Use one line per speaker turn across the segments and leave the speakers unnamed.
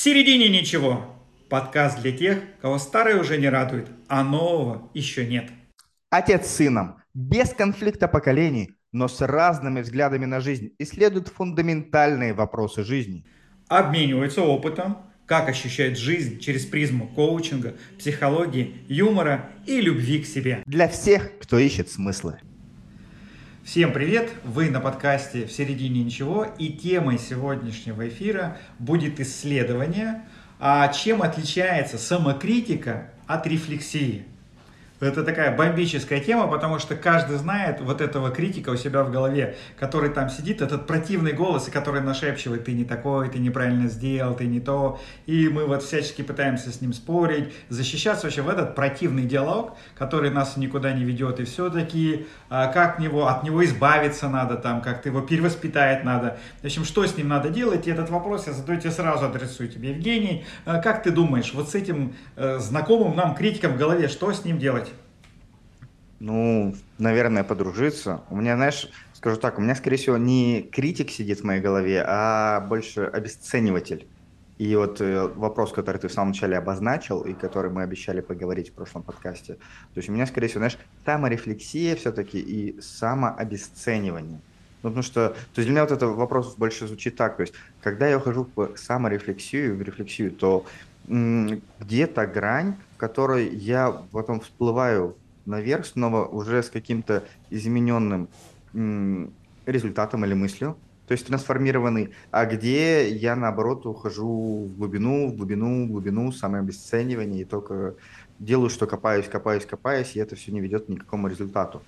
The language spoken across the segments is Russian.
середине ничего. Подкаст для тех, кого старое уже не радует, а нового еще нет.
Отец с сыном, без конфликта поколений, но с разными взглядами на жизнь, исследуют фундаментальные вопросы жизни.
Обмениваются опытом, как ощущает жизнь через призму коучинга, психологии, юмора и любви к себе.
Для всех, кто ищет смыслы.
Всем привет! Вы на подкасте «В середине ничего» и темой сегодняшнего эфира будет исследование, а чем отличается самокритика от рефлексии. Это такая бомбическая тема, потому что каждый знает вот этого критика у себя в голове, который там сидит, этот противный голос, и который нашепчивает, ты не такой, ты неправильно сделал, ты не то. И мы вот всячески пытаемся с ним спорить, защищаться вообще в этот противный диалог, который нас никуда не ведет. И все-таки а, как него, от него избавиться надо, там, как-то его перевоспитать надо. В общем, что с ним надо делать? И этот вопрос я задаю тебе сразу, адресую тебе. Евгений, а как ты думаешь, вот с этим э, знакомым нам критиком в голове, что с ним делать?
Ну, наверное, подружиться. У меня, знаешь, скажу так, у меня, скорее всего, не критик сидит в моей голове, а больше обесцениватель. И вот э, вопрос, который ты в самом начале обозначил, и который мы обещали поговорить в прошлом подкасте, то есть у меня, скорее всего, знаешь, саморефлексия все-таки и самообесценивание. Ну, потому что, то есть для меня вот этот вопрос больше звучит так, то есть, когда я ухожу в саморефлексию, в рефлексию, то где-то грань, в которой я потом всплываю наверх снова уже с каким-то измененным результатом или мыслью, то есть трансформированный, а где я, наоборот, ухожу в глубину, в глубину, в глубину, самое обесценивание, и только делаю, что копаюсь, копаюсь, копаюсь, и это все не ведет к никакому результату.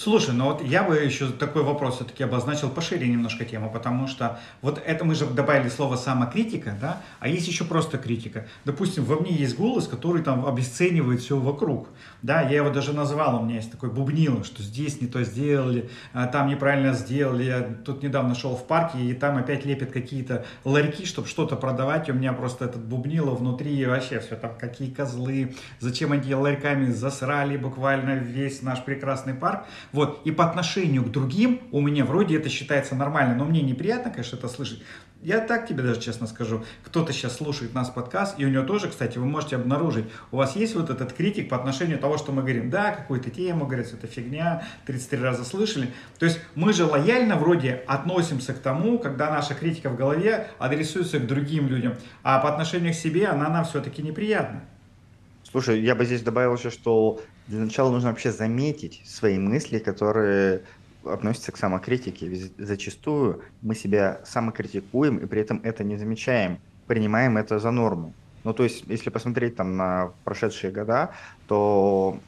Слушай, ну вот я бы еще такой вопрос все-таки обозначил пошире немножко тему, потому что вот это мы же добавили слово самокритика, да, а есть еще просто критика. Допустим, во мне есть голос, который там обесценивает все вокруг, да, я его даже назвал, у меня есть такой бубнило, что здесь не то сделали, а там неправильно сделали, я тут недавно шел в парке, и там опять лепят какие-то ларьки, чтобы что-то продавать, и у меня просто этот бубнило внутри, и вообще все там, какие козлы, зачем они ларьками засрали буквально весь наш прекрасный парк, вот, и по отношению к другим у меня вроде это считается нормально, но мне неприятно, конечно, это слышать. Я так тебе даже честно скажу, кто-то сейчас слушает нас подкаст, и у него тоже, кстати, вы можете обнаружить, у вас есть вот этот критик по отношению того, что мы говорим, да, какую-то тему, говорится, это фигня, 33 раза слышали. То есть мы же лояльно вроде относимся к тому, когда наша критика в голове адресуется к другим людям, а по отношению к себе она нам все-таки неприятна.
Слушай, я бы здесь добавил еще, что для начала нужно вообще заметить свои мысли, которые относятся к самокритике. Ведь зачастую мы себя самокритикуем и при этом это не замечаем, принимаем это за норму. Ну, то есть, если посмотреть там на прошедшие года, то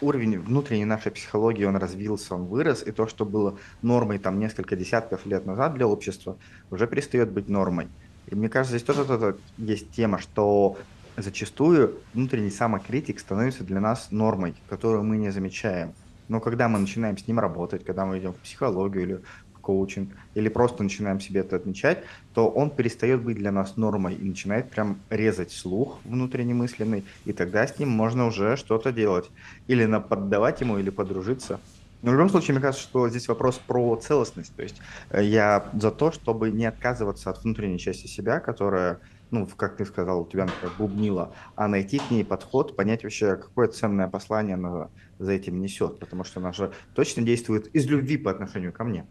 уровень внутренней нашей психологии, он развился, он вырос, и то, что было нормой там несколько десятков лет назад для общества, уже перестает быть нормой. И мне кажется, здесь тоже, тоже есть тема, что зачастую внутренний самокритик становится для нас нормой, которую мы не замечаем. Но когда мы начинаем с ним работать, когда мы идем в психологию или в коучинг, или просто начинаем себе это отмечать, то он перестает быть для нас нормой и начинает прям резать слух внутренне мысленный, и тогда с ним можно уже что-то делать. Или поддавать ему, или подружиться. Но в любом случае, мне кажется, что здесь вопрос про целостность. То есть э, я за то, чтобы не отказываться от внутренней части себя, которая ну, как ты сказал, у тебя, например, бубнила, а найти к ней подход, понять вообще, какое ценное послание она за этим несет, потому что она же точно действует из любви по отношению ко мне.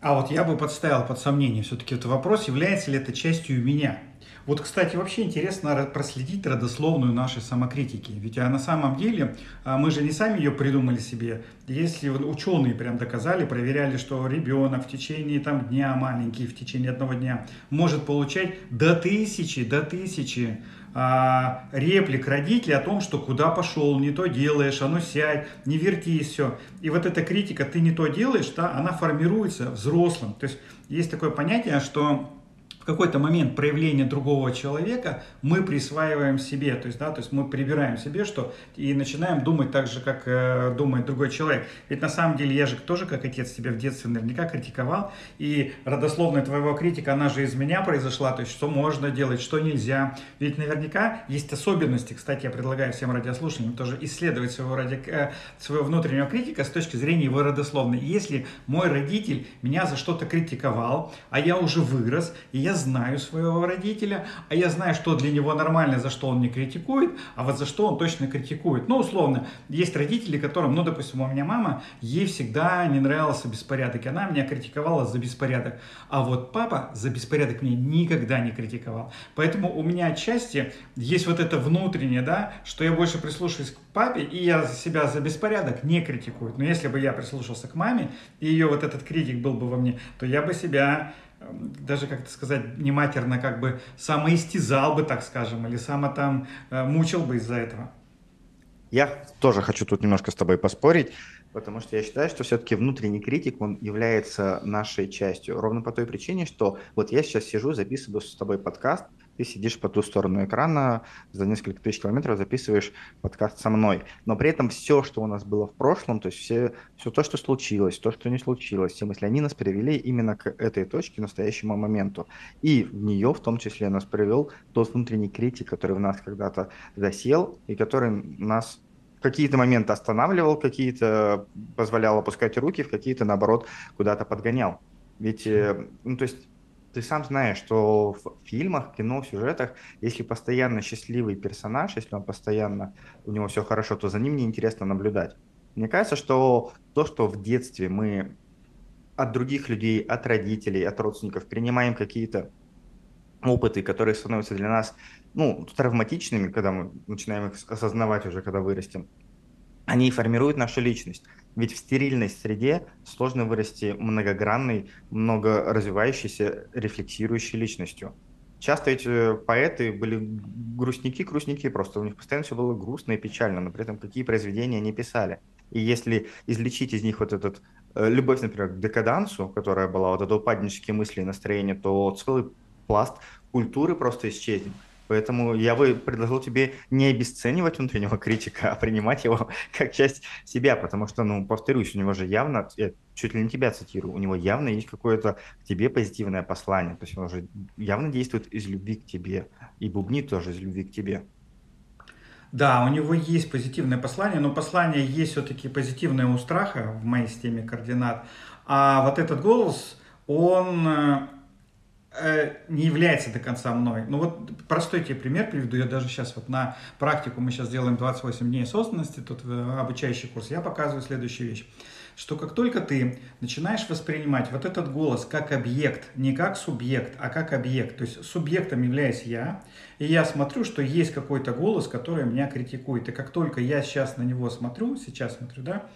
А вот я бы подставил под сомнение все-таки этот вопрос, является ли это частью меня. Вот, кстати, вообще интересно проследить родословную нашей самокритики. Ведь а на самом деле а, мы же не сами ее придумали себе. Если ученые прям доказали, проверяли, что ребенок в течение там, дня маленький, в течение одного дня может получать до тысячи, до тысячи а, реплик родителей о том, что куда пошел, не то делаешь, а ну сядь, не вертись, все. И вот эта критика, ты не то делаешь, да, она формируется взрослым. То есть есть такое понятие, что какой-то момент проявления другого человека мы присваиваем себе, то есть, да, то есть мы прибираем себе, что и начинаем думать так же, как э, думает другой человек. Ведь на самом деле я же тоже, как отец, тебя в детстве наверняка критиковал, и родословная твоего критика, она же из меня произошла, то есть что можно делать, что нельзя. Ведь наверняка есть особенности, кстати, я предлагаю всем радиослушателям тоже исследовать своего, ради... Э, своего внутреннего критика с точки зрения его родословной. Если мой родитель меня за что-то критиковал, а я уже вырос, и я знаю своего родителя, а я знаю, что для него нормально, за что он не критикует, а вот за что он точно критикует. Ну, условно, есть родители, которым, ну, допустим, у меня мама, ей всегда не нравился беспорядок, и она меня критиковала за беспорядок. А вот папа за беспорядок меня никогда не критиковал. Поэтому у меня отчасти есть вот это внутреннее, да, что я больше прислушиваюсь к папе, и я себя за беспорядок не критикую. Но если бы я прислушался к маме, и ее вот этот критик был бы во мне, то я бы себя эм, даже, как-то сказать, не матерно, как бы самоистязал бы, так скажем, или само там э, мучил бы из-за этого.
Я тоже хочу тут немножко с тобой поспорить, потому что я считаю, что все-таки внутренний критик, он является нашей частью. Ровно по той причине, что вот я сейчас сижу, записываю с тобой подкаст, ты сидишь по ту сторону экрана, за несколько тысяч километров записываешь подкаст со мной. Но при этом все, что у нас было в прошлом, то есть все, все то, что случилось, то, что не случилось, все мысли, они нас привели именно к этой точке, настоящему моменту. И в нее в том числе нас привел тот внутренний критик, который в нас когда-то засел и который нас какие-то моменты останавливал, какие-то позволял опускать руки, в какие-то, наоборот, куда-то подгонял. Ведь, э, ну, то есть ты сам знаешь, что в фильмах, кино, в сюжетах, если постоянно счастливый персонаж, если он постоянно, у него все хорошо, то за ним неинтересно наблюдать. Мне кажется, что то, что в детстве мы от других людей, от родителей, от родственников принимаем какие-то опыты, которые становятся для нас ну, травматичными, когда мы начинаем их осознавать уже, когда вырастем, они формируют нашу личность. Ведь в стерильной среде сложно вырасти многогранной, много развивающейся, рефлексирующей личностью. Часто эти поэты были грустники, грустники, просто у них постоянно все было грустно и печально, но при этом какие произведения они писали. И если излечить из них вот этот э, любовь, например, к декадансу, которая была вот это упаднические мысли и настроения, то целый пласт культуры просто исчезнет. Поэтому я бы предложил тебе не обесценивать внутреннего критика, а принимать его как часть себя, потому что, ну, повторюсь, у него же явно, я чуть ли не тебя цитирую, у него явно есть какое-то к тебе позитивное послание, то есть он уже явно действует из любви к тебе, и бубнит тоже из любви к тебе.
Да, у него есть позитивное послание, но послание есть все-таки позитивное у страха в моей системе координат. А вот этот голос, он э, не является до конца мной. Ну вот простой тебе пример приведу. Я даже сейчас вот на практику, мы сейчас делаем 28 дней осознанности, тут э, обучающий курс, я показываю следующую вещь. Что как только ты начинаешь воспринимать вот этот голос как объект, не как субъект, а как объект, то есть субъектом являюсь я, и я смотрю, что есть какой-то голос, который меня критикует. И как только я сейчас на него смотрю, сейчас смотрю, да,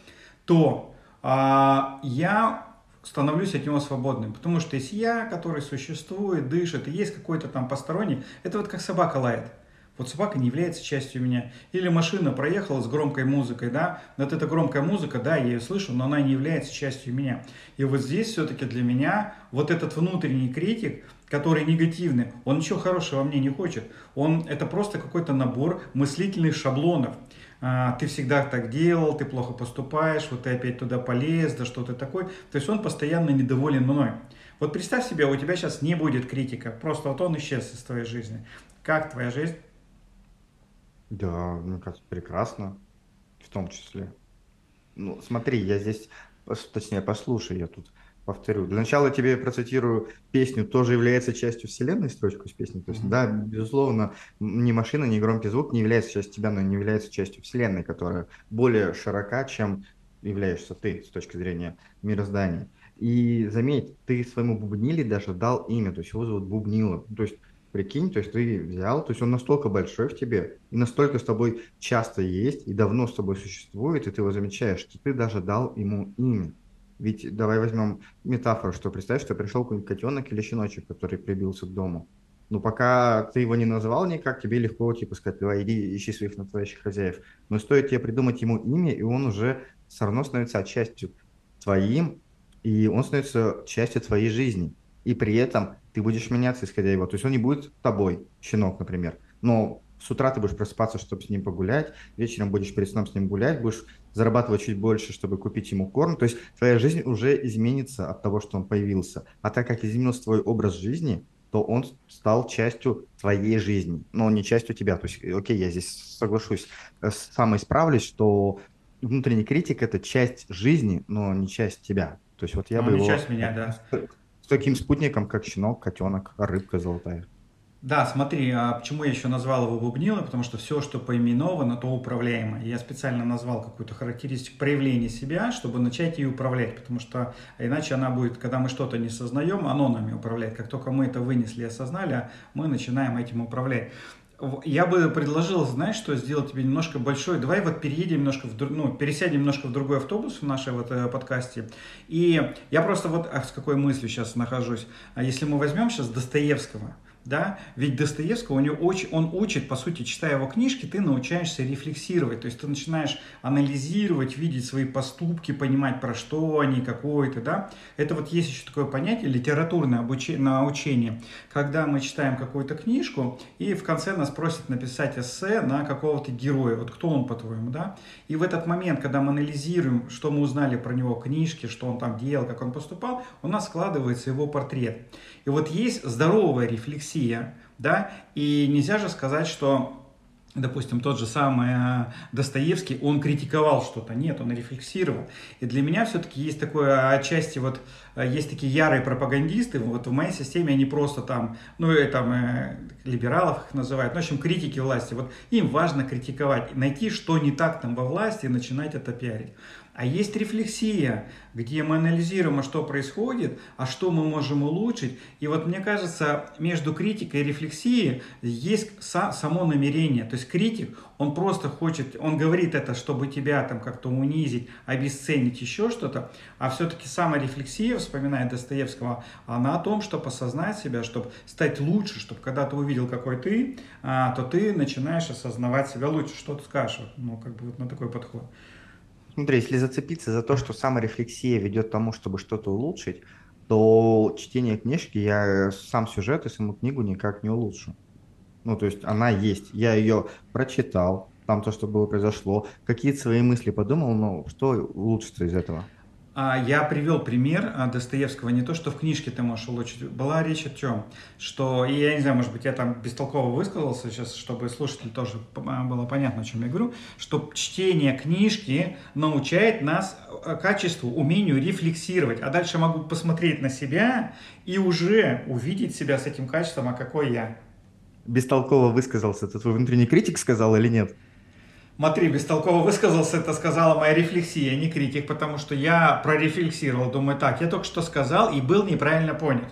то а, я становлюсь от него свободным. Потому что есть я, который существует, дышит, и есть какой-то там посторонний. Это вот как собака лает. Вот собака не является частью меня. Или машина проехала с громкой музыкой, да, вот эта громкая музыка, да, я ее слышу, но она не является частью меня. И вот здесь все-таки для меня вот этот внутренний критик, который негативный, он ничего хорошего мне не хочет. Он, это просто какой-то набор мыслительных шаблонов. А, ты всегда так делал, ты плохо поступаешь, вот ты опять туда полез, да что ты такой. То есть он постоянно недоволен мной. Вот представь себе, у тебя сейчас не будет критика, просто вот он исчез из твоей жизни. Как твоя жизнь?
Да, мне кажется, прекрасно, в том числе. Ну, смотри, я здесь, точнее, послушай, я тут повторю. Для начала тебе процитирую песню, тоже является частью вселенной, строчку из песни. То есть, mm-hmm. да, безусловно, ни машина, ни громкий звук не является частью тебя, но не является частью вселенной, которая более широка, чем являешься ты с точки зрения мироздания. И заметь, ты своему бубниле даже дал имя, то есть его зовут Бубнила. То есть, прикинь, то есть ты взял, то есть он настолько большой в тебе, и настолько с тобой часто есть, и давно с тобой существует, и ты его замечаешь, что ты даже дал ему имя. Ведь давай возьмем метафору, что представь, что пришел какой-нибудь котенок или щеночек, который прибился к дому. Но пока ты его не называл никак, тебе легко типа сказать, давай иди ищи своих настоящих хозяев. Но стоит тебе придумать ему имя, и он уже все равно становится частью твоим, и он становится частью твоей жизни. И при этом ты будешь меняться, исходя его. То есть он не будет тобой, щенок, например. Но с утра ты будешь просыпаться, чтобы с ним погулять, вечером будешь перед сном с ним гулять, будешь зарабатывать чуть больше, чтобы купить ему корм. То есть твоя жизнь уже изменится от того, что он появился. А так как изменился твой образ жизни, то он стал частью твоей жизни, но не частью тебя. То есть, окей, я здесь соглашусь, э, сам исправлюсь, что внутренний критик – это часть жизни, но не часть тебя. То есть вот я
ну,
бы
не
его...
часть меня, да.
с таким спутником, как щенок, котенок, рыбка золотая.
Да, смотри, а почему я еще назвал его бубнило? Потому что все, что поименовано, то управляемо. Я специально назвал какую-то характеристику проявления себя, чтобы начать ее управлять, потому что иначе она будет, когда мы что-то не сознаем, оно нами управляет. Как только мы это вынесли и осознали, мы начинаем этим управлять. Я бы предложил, знаешь, что сделать тебе немножко большой. Давай вот переедем немножко, в, ну, пересядем немножко в другой автобус в нашей вот э, подкасте. И я просто вот ах, с какой мыслью сейчас нахожусь. А если мы возьмем сейчас Достоевского, да? Ведь Достоевского, у него очень, он учит, по сути, читая его книжки, ты научаешься рефлексировать, то есть ты начинаешь анализировать, видеть свои поступки, понимать, про что они, какое-то, да. Это вот есть еще такое понятие, литературное обучение, научение, когда мы читаем какую-то книжку, и в конце нас просят написать эссе на какого-то героя, вот кто он, по-твоему, да. И в этот момент, когда мы анализируем, что мы узнали про него книжки, что он там делал, как он поступал, у нас складывается его портрет. И вот есть здоровая рефлексия, да, и нельзя же сказать, что допустим, тот же самый э, Достоевский, он критиковал что-то. Нет, он рефлексировал. И для меня все-таки есть такое отчасти вот, э, есть такие ярые пропагандисты, вот в моей системе они просто там, ну и там э, либералов их называют, ну, в общем, критики власти. Вот им важно критиковать, найти, что не так там во власти и начинать это пиарить. А есть рефлексия, где мы анализируем, а что происходит, а что мы можем улучшить. И вот мне кажется, между критикой и рефлексией есть само намерение. То есть критик, он просто хочет, он говорит это, чтобы тебя там как-то унизить, обесценить, еще что-то. А все-таки сама рефлексия, вспоминая Достоевского, она о том, чтобы осознать себя, чтобы стать лучше, чтобы когда ты увидел, какой ты, а, то ты начинаешь осознавать себя лучше. Что ты скажешь? Ну, как бы вот на такой подход.
Смотри, если зацепиться за то, что саморефлексия ведет к тому, чтобы что-то улучшить, то чтение книжки я сам сюжет и саму книгу никак не улучшу. Ну, то есть она есть. Я ее прочитал, там то, что было произошло, какие-то свои мысли подумал, но что улучшится из этого?
А, я привел пример а, Достоевского, не то, что в книжке ты можешь улучшить. Была речь о чем? Что, и я не знаю, может быть, я там бестолково высказался сейчас, чтобы слушатель тоже а, было понятно, о чем я говорю, что чтение книжки научает нас качеству, умению рефлексировать. А дальше могу посмотреть на себя и уже увидеть себя с этим качеством, а какой я.
Бестолково высказался. Это твой внутренний критик сказал или нет?
Смотри, бестолково высказался, это сказала моя рефлексия, не критик, потому что я прорефлексировал, думаю, так, я только что сказал и был неправильно понят.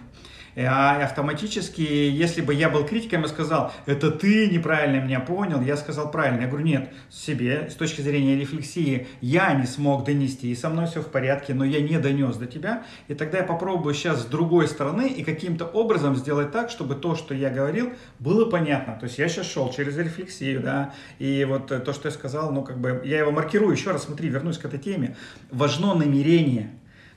Э, а автоматически, если бы я был критиком и сказал, это ты неправильно меня понял, я сказал правильно. Я говорю, нет, себе, с точки зрения рефлексии, я не смог донести, и со мной все в порядке, но я не донес до тебя. И тогда я попробую сейчас с другой стороны и каким-то образом сделать так, чтобы то, что я говорил, было понятно. То есть я сейчас шел через рефлексию, да, и вот то, что я сказал, ну, как бы, я его маркирую, еще раз, смотри, вернусь к этой теме. Важно намерение.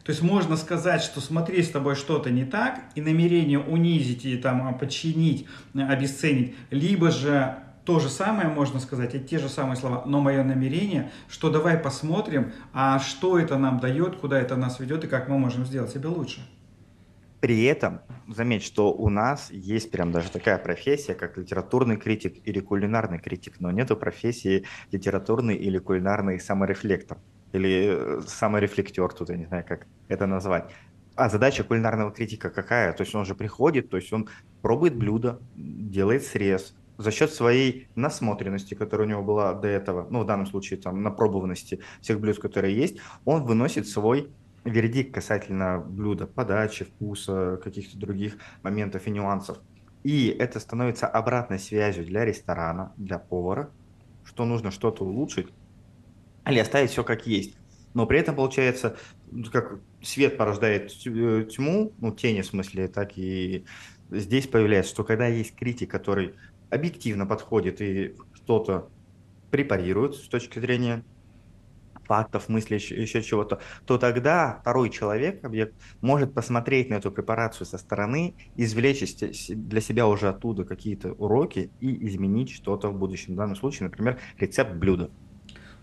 То есть можно сказать, что смотри, с тобой что-то не так, и намерение унизить и там а, подчинить, обесценить, либо же то же самое можно сказать, и те же самые слова, но мое намерение, что давай посмотрим, а что это нам дает, куда это нас ведет и как мы можем сделать себе лучше.
При этом, заметь, что у нас есть прям даже такая профессия, как литературный критик или кулинарный критик, но нету профессии литературный или кулинарный саморефлектор или э, саморефлектер, тут я не знаю, как это назвать. А задача кулинарного критика какая? То есть он же приходит, то есть он пробует блюдо, делает срез, за счет своей насмотренности, которая у него была до этого, ну, в данном случае, там, напробованности всех блюд, которые есть, он выносит свой вердикт касательно блюда, подачи, вкуса, каких-то других моментов и нюансов. И это становится обратной связью для ресторана, для повара, что нужно что-то улучшить, или оставить все как есть. Но при этом получается, как свет порождает э, тьму, ну, тени в смысле, так и здесь появляется, что когда есть критик, который объективно подходит и что-то препарирует с точки зрения фактов, мыслей, еще чего-то, то тогда второй человек, объект, может посмотреть на эту препарацию со стороны, извлечь для себя уже оттуда какие-то уроки и изменить что-то в будущем. В данном случае, например, рецепт блюда.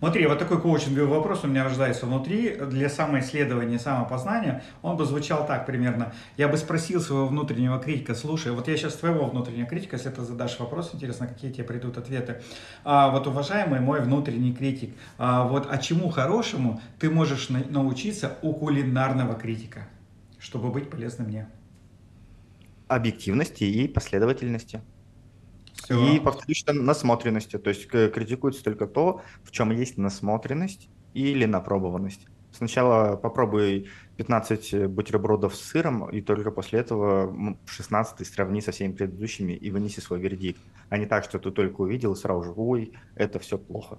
Смотри, вот такой коучинговый вопрос у меня рождается внутри для самоисследования, самопознания. Он бы звучал так примерно. Я бы спросил своего внутреннего критика, слушай, вот я сейчас твоего внутреннего критика, если ты задашь вопрос, интересно, какие тебе придут ответы. А, вот, уважаемый мой внутренний критик, а, вот, а чему хорошему ты можешь научиться у кулинарного критика, чтобы быть полезным мне?
объективности и последовательности.
Все.
И, повторюсь, что насмотренности. То есть критикуется только то, в чем есть насмотренность или напробованность. Сначала попробуй 15 бутербродов с сыром, и только после этого 16 сравни со всеми предыдущими и вынеси свой вердикт. А не так, что ты только увидел и сразу же, ой, это все плохо.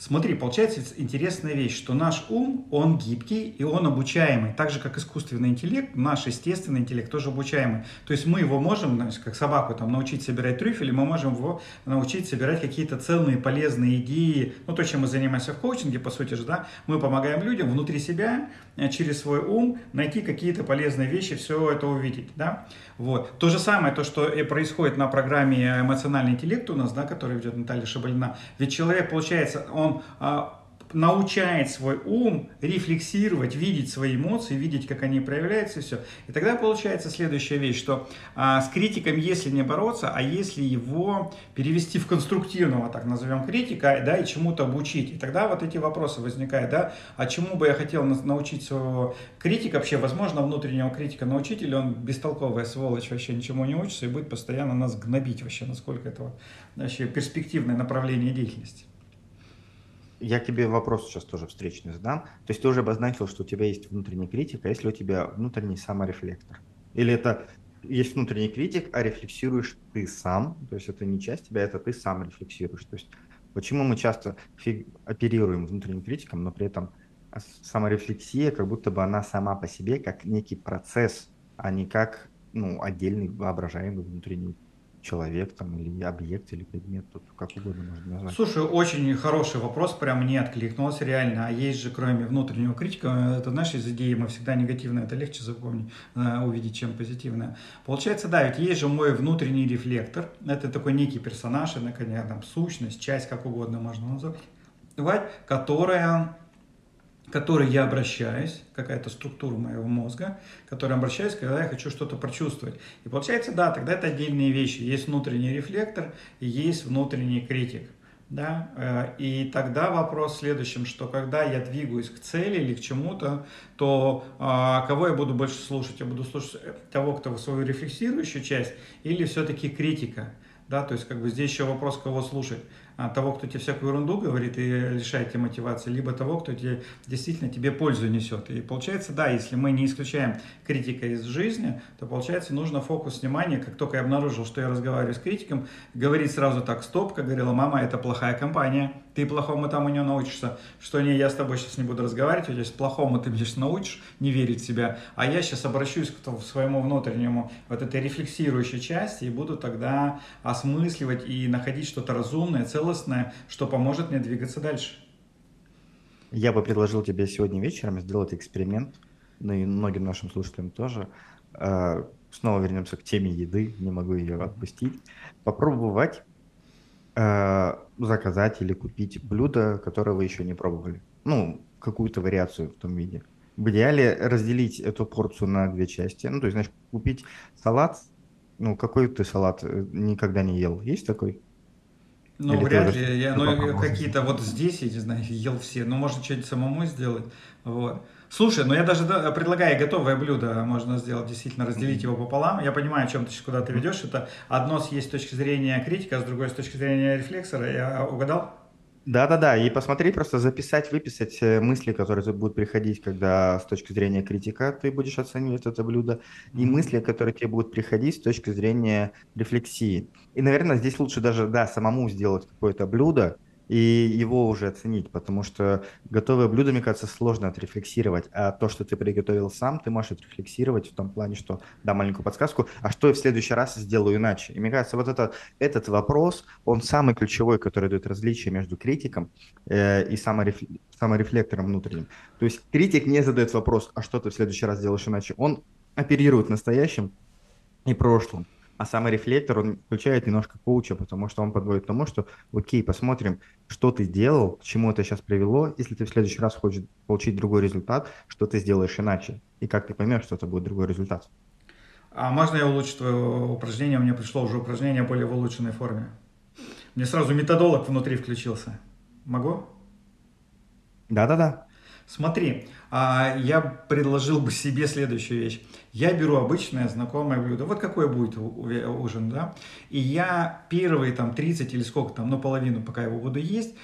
Смотри, получается интересная вещь, что наш ум, он гибкий и он обучаемый. Так же, как искусственный интеллект, наш естественный интеллект тоже обучаемый. То есть мы его можем, знаешь, как собаку, там, научить собирать трюфели, мы можем его научить собирать какие-то ценные, полезные идеи. Ну, то, чем мы занимаемся в коучинге, по сути же, да, мы помогаем людям внутри себя, э, через свой ум, найти какие-то полезные вещи, все это увидеть, да. Вот. То же самое, то, что и происходит на программе «Эмоциональный интеллект» у нас, да, который ведет Наталья Шабалина. Ведь человек, получается, он а, научает свой ум рефлексировать, видеть свои эмоции, видеть, как они проявляются и все. И тогда получается следующая вещь, что а, с критиком, если не бороться, а если его перевести в конструктивного, так назовем, критика, да, и чему-то обучить. И тогда вот эти вопросы возникают, да, а чему бы я хотел научить своего критика, вообще, возможно, внутреннего критика научить, или он бестолковая сволочь, вообще ничему не учится и будет постоянно нас гнобить вообще, насколько это вообще перспективное направление деятельности.
Я тебе вопрос сейчас тоже встречный задам. То есть ты уже обозначил, что у тебя есть внутренний критик, а если у тебя внутренний саморефлектор? Или это есть внутренний критик, а рефлексируешь ты сам, то есть это не часть тебя, это ты сам рефлексируешь. То есть почему мы часто оперируем внутренним критиком, но при этом саморефлексия, как будто бы она сама по себе, как некий процесс, а не как ну, отдельный воображаемый внутренний человек там или объект или предмет, тут как угодно можно назвать.
Слушай, очень хороший вопрос, прям мне откликнулся реально. А есть же, кроме внутреннего критика, это знаешь, из идеи мы всегда негативное, это легче запомнить, э, увидеть, чем позитивное. Получается, да, ведь есть же мой внутренний рефлектор, это такой некий персонаж, это, конечно, там, сущность, часть, как угодно можно назвать, которая к которой я обращаюсь, какая-то структура моего мозга, к которой обращаюсь, когда я хочу что-то прочувствовать. И получается, да, тогда это отдельные вещи. Есть внутренний рефлектор есть внутренний критик. Да? Э, и тогда вопрос в следующем, что когда я двигаюсь к цели или к чему-то, то а, кого я буду больше слушать? Я буду слушать того, кто свою рефлексирующую часть, или все-таки критика? Да, то есть как бы здесь еще вопрос, кого слушать. А, того, кто тебе всякую ерунду говорит и лишает тебе мотивации, либо того, кто тебе, действительно тебе пользу несет. И получается, да, если мы не исключаем критика из жизни, то получается нужно фокус внимания, как только я обнаружил, что я разговариваю с критиком, говорить сразу так, стоп, как говорила мама, это плохая компания, ты плохому там у нее научишься, что не, я с тобой сейчас не буду разговаривать, у тебя плохому ты мне научишь не верить в себя, а я сейчас обращусь к своему внутреннему вот этой рефлексирующей части и буду тогда осмысливать и находить что-то разумное, целостное, что поможет мне двигаться дальше.
Я бы предложил тебе сегодня вечером сделать эксперимент, ну и многим нашим слушателям тоже. А, снова вернемся к теме еды, не могу ее отпустить. Попробовать а, заказать или купить блюдо, которое вы еще не пробовали. Ну, какую-то вариацию в том виде. В идеале разделить эту порцию на две части. Ну, то есть, значит, купить салат. Ну, какой ты салат э, никогда не ел? Есть такой?
Ну, Или вряд ли. Я, ну, какие-то вот здесь, я не знаю, ел все. Ну, можно что-нибудь самому сделать. Вот. Слушай, ну я даже предлагаю готовое блюдо, можно сделать, действительно разделить его пополам. Я понимаю, о чем ты куда ты ведешь. Это одно есть с точки зрения критика, а с другой с точки зрения рефлексора. Я угадал?
Да-да-да, и посмотри, просто записать, выписать э, мысли, которые будут приходить, когда с точки зрения критика ты будешь оценивать это блюдо, и мысли, которые тебе будут приходить с точки зрения рефлексии. И, наверное, здесь лучше даже, да, самому сделать какое-то блюдо, и его уже оценить, потому что готовое блюдо, мне кажется, сложно отрефлексировать, а то, что ты приготовил сам, ты можешь отрефлексировать в том плане, что, да, маленькую подсказку, а что я в следующий раз сделаю иначе. И мне кажется, вот это, этот вопрос, он самый ключевой, который дает различие между критиком э, и самореф... саморефлектором внутренним. То есть критик не задает вопрос, а что ты в следующий раз делаешь иначе, он оперирует настоящим и прошлым. А самый рефлектор, он включает немножко коуча, потому что он подводит к тому, что окей, посмотрим, что ты сделал, к чему это сейчас привело. Если ты в следующий раз хочешь получить другой результат, что ты сделаешь иначе. И как ты поймешь, что это будет другой результат.
А можно я улучшу твое упражнение? Меня пришло уже упражнение более в улучшенной форме. Мне сразу методолог внутри включился. Могу?
Да-да-да.
Смотри, а, я предложил бы себе следующую вещь. Я беру обычное знакомое блюдо. Вот какое будет ужин, да? И я первые там 30 или сколько там, ну половину, пока его буду есть,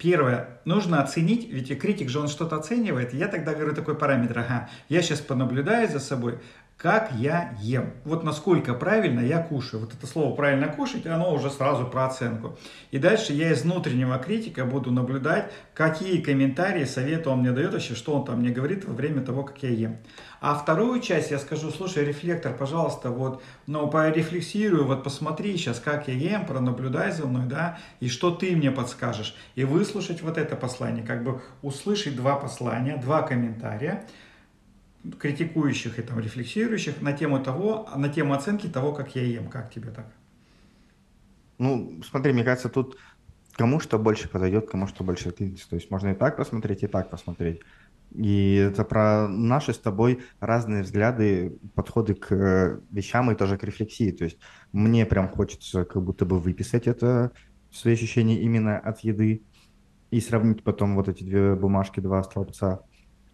Первое, нужно оценить, ведь критик же он что-то оценивает. Я тогда говорю такой параметр, ага, я сейчас понаблюдаю за собой, как я ем. Вот насколько правильно я кушаю. Вот это слово правильно кушать, оно уже сразу про оценку. И дальше я из внутреннего критика буду наблюдать, какие комментарии, советы он мне дает, вообще, что он там мне говорит во время того, как я ем. А вторую часть я скажу, слушай, рефлектор, пожалуйста, вот, ну, порефлексируй, вот посмотри сейчас, как я ем, пронаблюдай за мной, да, и что ты мне подскажешь. И выслушать вот это послание, как бы услышать два послания, два комментария, критикующих и там рефлексирующих на тему того, на тему оценки того, как я ем. Как тебе так?
Ну, смотри, мне кажется, тут кому что больше подойдет, кому что больше откликнется. То есть можно и так посмотреть, и так посмотреть. И это про наши с тобой разные взгляды, подходы к э, вещам и тоже к рефлексии. То есть мне прям хочется как будто бы выписать это, свои ощущения именно от еды, и сравнить потом вот эти две бумажки, два столбца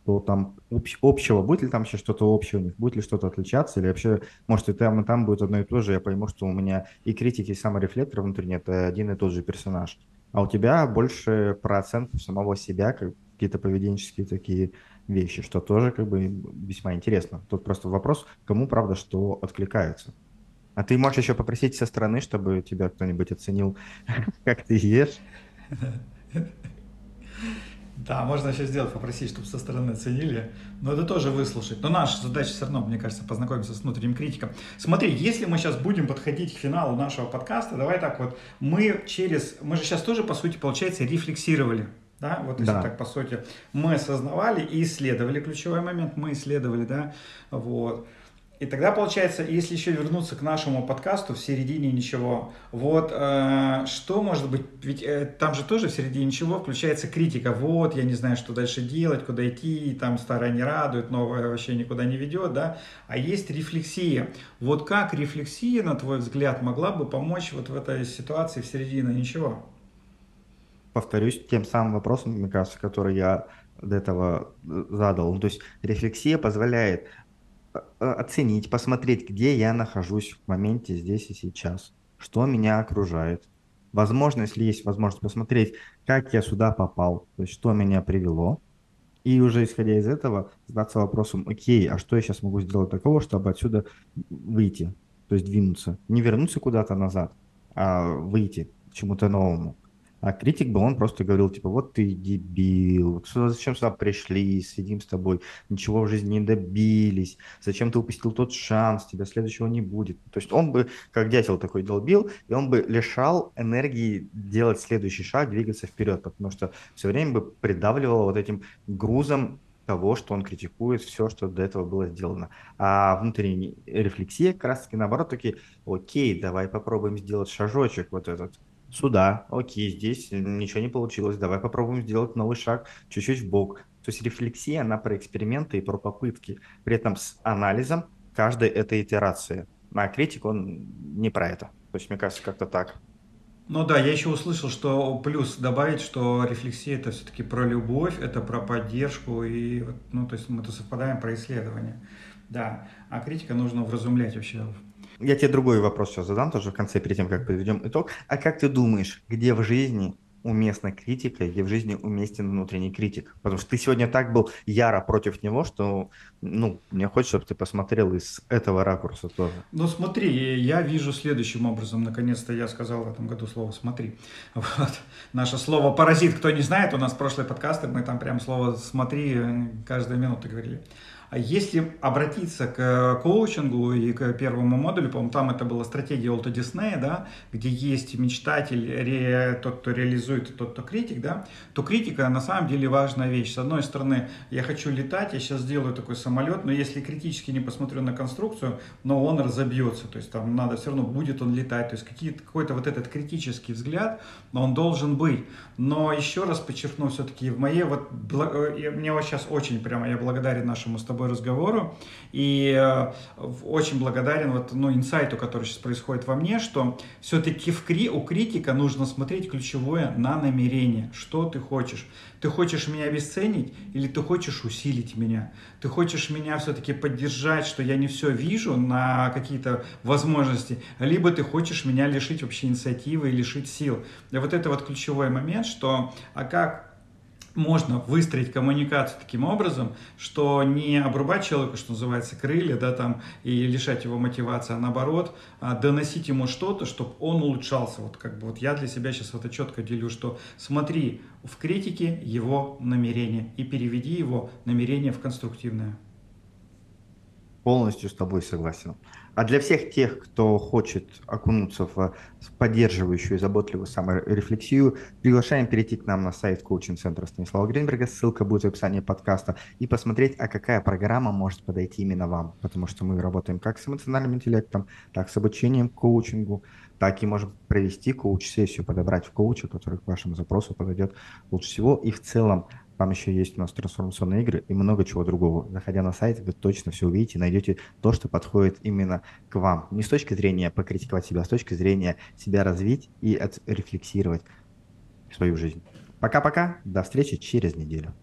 что там общ, общего, будет ли там еще что-то общее у них, будет ли что-то отличаться, или вообще, может, и там, и там будет одно и то же, я пойму, что у меня и критики, и саморефлектор внутренний – это один и тот же персонаж. А у тебя больше про оценку самого себя, как какие-то поведенческие такие вещи, что тоже как бы весьма интересно. Тут просто вопрос, кому, правда, что откликается. А ты можешь еще попросить со стороны, чтобы тебя кто-нибудь оценил, как ты ешь.
Да, можно еще сделать, попросить, чтобы со стороны оценили. Но это тоже выслушать. Но наша задача все равно, мне кажется, познакомиться с внутренним критиком. Смотри, если мы сейчас будем подходить к финалу нашего подкаста, давай так вот, мы через, мы же сейчас тоже, по сути, получается, рефлексировали. Да, вот если да. так, по сути, мы осознавали и исследовали ключевой момент, мы исследовали, да, вот. И тогда получается, если еще вернуться к нашему подкасту в середине ничего, вот э, что может быть, ведь э, там же тоже в середине ничего включается критика, вот я не знаю, что дальше делать, куда идти, там старое не радует, новое вообще никуда не ведет, да, а есть рефлексия. Вот как рефлексия, на твой взгляд, могла бы помочь вот в этой ситуации в середине ничего?
Повторюсь тем самым вопросом, мне кажется, который я до этого э, задал. Ну, то есть рефлексия позволяет оценить, посмотреть, где я нахожусь в моменте здесь и сейчас, что меня окружает. Возможно, если есть возможность посмотреть, как я сюда попал, то есть что меня привело, и уже исходя из этого задаться вопросом, окей, а что я сейчас могу сделать такого, чтобы отсюда выйти, то есть двинуться, не вернуться куда-то назад, а выйти к чему-то новому. А критик был, он просто говорил, типа, вот ты дебил, зачем сюда пришли, сидим с тобой, ничего в жизни не добились, зачем ты упустил тот шанс, тебя следующего не будет. То есть он бы, как дятел такой долбил, и он бы лишал энергии делать следующий шаг, двигаться вперед, потому что все время бы придавливал вот этим грузом того, что он критикует, все, что до этого было сделано. А внутренняя рефлексия как раз-таки наоборот таки, окей, давай попробуем сделать шажочек вот этот, сюда, окей, здесь ничего не получилось, давай попробуем сделать новый шаг чуть-чуть в бок. То есть рефлексия, она про эксперименты и про попытки, при этом с анализом каждой этой итерации. А критик, он не про это. То есть, мне кажется, как-то так.
Ну да, я еще услышал, что плюс добавить, что рефлексия это все-таки про любовь, это про поддержку, и ну, то есть мы то совпадаем про исследование. Да, а критика нужно вразумлять вообще
я тебе другой вопрос сейчас задам тоже в конце, перед тем, как подведем итог. А как ты думаешь, где в жизни уместна критика, где в жизни уместен внутренний критик? Потому что ты сегодня так был яро против него, что, ну, мне хочется, чтобы ты посмотрел из этого ракурса тоже.
Ну, смотри, я вижу следующим образом. Наконец-то я сказал в этом году слово «смотри». Вот. Наше слово «паразит», кто не знает, у нас прошлые подкасты, мы там прям слово «смотри» каждую минуту говорили. А если обратиться к коучингу и к первому модулю, по-моему, там это была стратегия Олта Диснея, да, где есть мечтатель, ре, тот, кто реализует, тот, кто критик, да, то критика на самом деле важная вещь. С одной стороны, я хочу летать, я сейчас сделаю такой самолет, но если критически не посмотрю на конструкцию, но он разобьется, то есть там надо все равно, будет он летать, то есть какой-то вот этот критический взгляд, но он должен быть. Но еще раз подчеркну, все-таки в моей вот, э, мне вот сейчас очень прямо, я благодарен нашему с тобой тобой разговору. И э, очень благодарен вот, ну, инсайту, который сейчас происходит во мне, что все-таки в кри у критика нужно смотреть ключевое на намерение. Что ты хочешь? Ты хочешь меня обесценить или ты хочешь усилить меня? Ты хочешь меня все-таки поддержать, что я не все вижу на какие-то возможности, либо ты хочешь меня лишить вообще инициативы и лишить сил. И вот это вот ключевой момент, что а как можно выстроить коммуникацию таким образом, что не обрубать человеку, что называется, крылья, да, там, и лишать его мотивации, а наоборот, а, доносить ему что-то, чтобы он улучшался. Вот как бы вот я для себя сейчас это четко делю, что смотри в критике его намерение и переведи его намерение в конструктивное.
Полностью с тобой согласен. А для всех тех, кто хочет окунуться в поддерживающую и заботливую саморефлексию, приглашаем перейти к нам на сайт коучинг-центра Станислава Гринберга, ссылка будет в описании подкаста, и посмотреть, а какая программа может подойти именно вам, потому что мы работаем как с эмоциональным интеллектом, так с обучением коучингу, так и можем провести коуч-сессию, подобрать в коуча, который к вашему запросу подойдет лучше всего, и в целом там еще есть у нас трансформационные игры и много чего другого. Заходя на сайт, вы точно все увидите, найдете то, что подходит именно к вам. Не с точки зрения покритиковать себя, а с точки зрения себя развить и отрефлексировать свою жизнь. Пока-пока, до встречи через неделю.